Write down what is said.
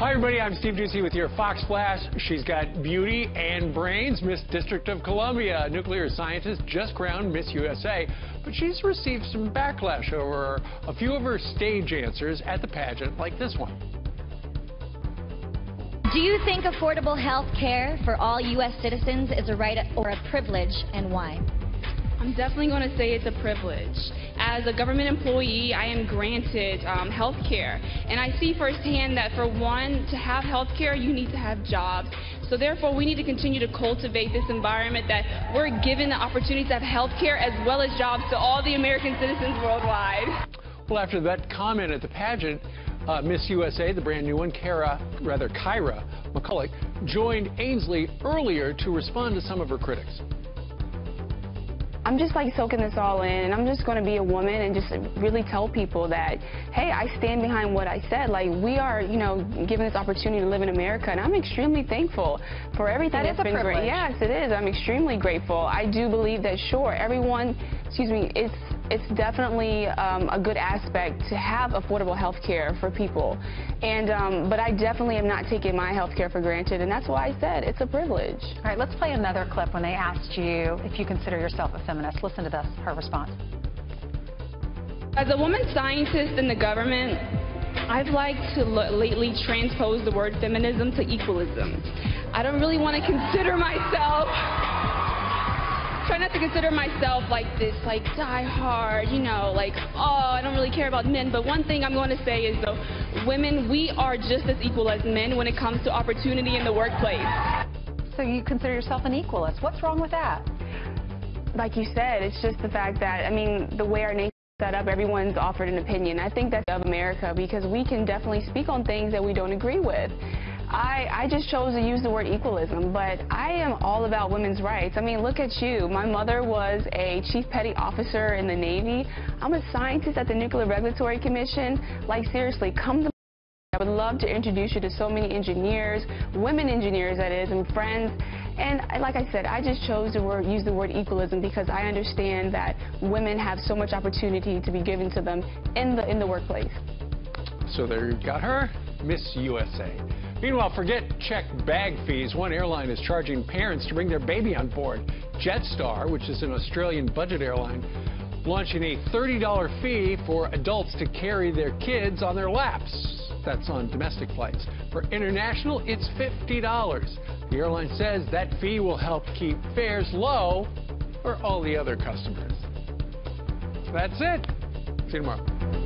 Hi, everybody. I'm Steve Doocy with your Fox Flash. She's got beauty and brains. Miss District of Columbia, nuclear scientist, just crowned Miss USA. But she's received some backlash over a few of her stage answers at the pageant, like this one. Do you think affordable health care for all U.S. citizens is a right or a privilege, and why? I'm definitely going to say it's a privilege. As a government employee, I am granted um, health care. And I see firsthand that for one, to have health care, you need to have jobs. So therefore, we need to continue to cultivate this environment that we're given the opportunity to have health care as well as jobs to all the American citizens worldwide. Well, after that comment at the pageant, uh, Miss USA, the brand new one, Kara, rather Kyra McCullough, joined Ainsley earlier to respond to some of her critics. I'm just like soaking this all in and I'm just going to be a woman and just really tell people that, hey, I stand behind what I said. Like we are, you know, given this opportunity to live in America and I'm extremely thankful for everything that that's is been privilege. great. Yes, it is. I'm extremely grateful. I do believe that sure, everyone, excuse me, it's it's definitely um, a good aspect to have affordable health care for people. And um, but I definitely am not taking my health care for granted and that's why I said it's a privilege. All right, let's play another clip when they asked you if you consider yourself a feminist. Listen to this, her response. As a woman scientist in the government, I've liked to lately transpose the word feminism to equalism. I don't really want to consider myself try not to consider myself like this, like die hard, you know, like, oh, I don't really care about men. But one thing I'm going to say is, though, women, we are just as equal as men when it comes to opportunity in the workplace. So you consider yourself an equalist. What's wrong with that? Like you said, it's just the fact that, I mean, the way our nation is set up, everyone's offered an opinion. I think that's of America because we can definitely speak on things that we don't agree with. I, I just chose to use the word equalism, but I am all about women's rights. I mean, look at you. My mother was a chief petty officer in the Navy. I'm a scientist at the Nuclear Regulatory Commission. Like, seriously, come to I would love to introduce you to so many engineers, women engineers that is, and friends. And like I said, I just chose to word, use the word equalism because I understand that women have so much opportunity to be given to them in the, in the workplace. So there you've got her, Miss USA. Meanwhile, forget check bag fees. One airline is charging parents to bring their baby on board. Jetstar, which is an Australian budget airline, launching a $30 fee for adults to carry their kids on their laps. That's on domestic flights. For international, it's $50. The airline says that fee will help keep fares low for all the other customers. That's it. See you tomorrow.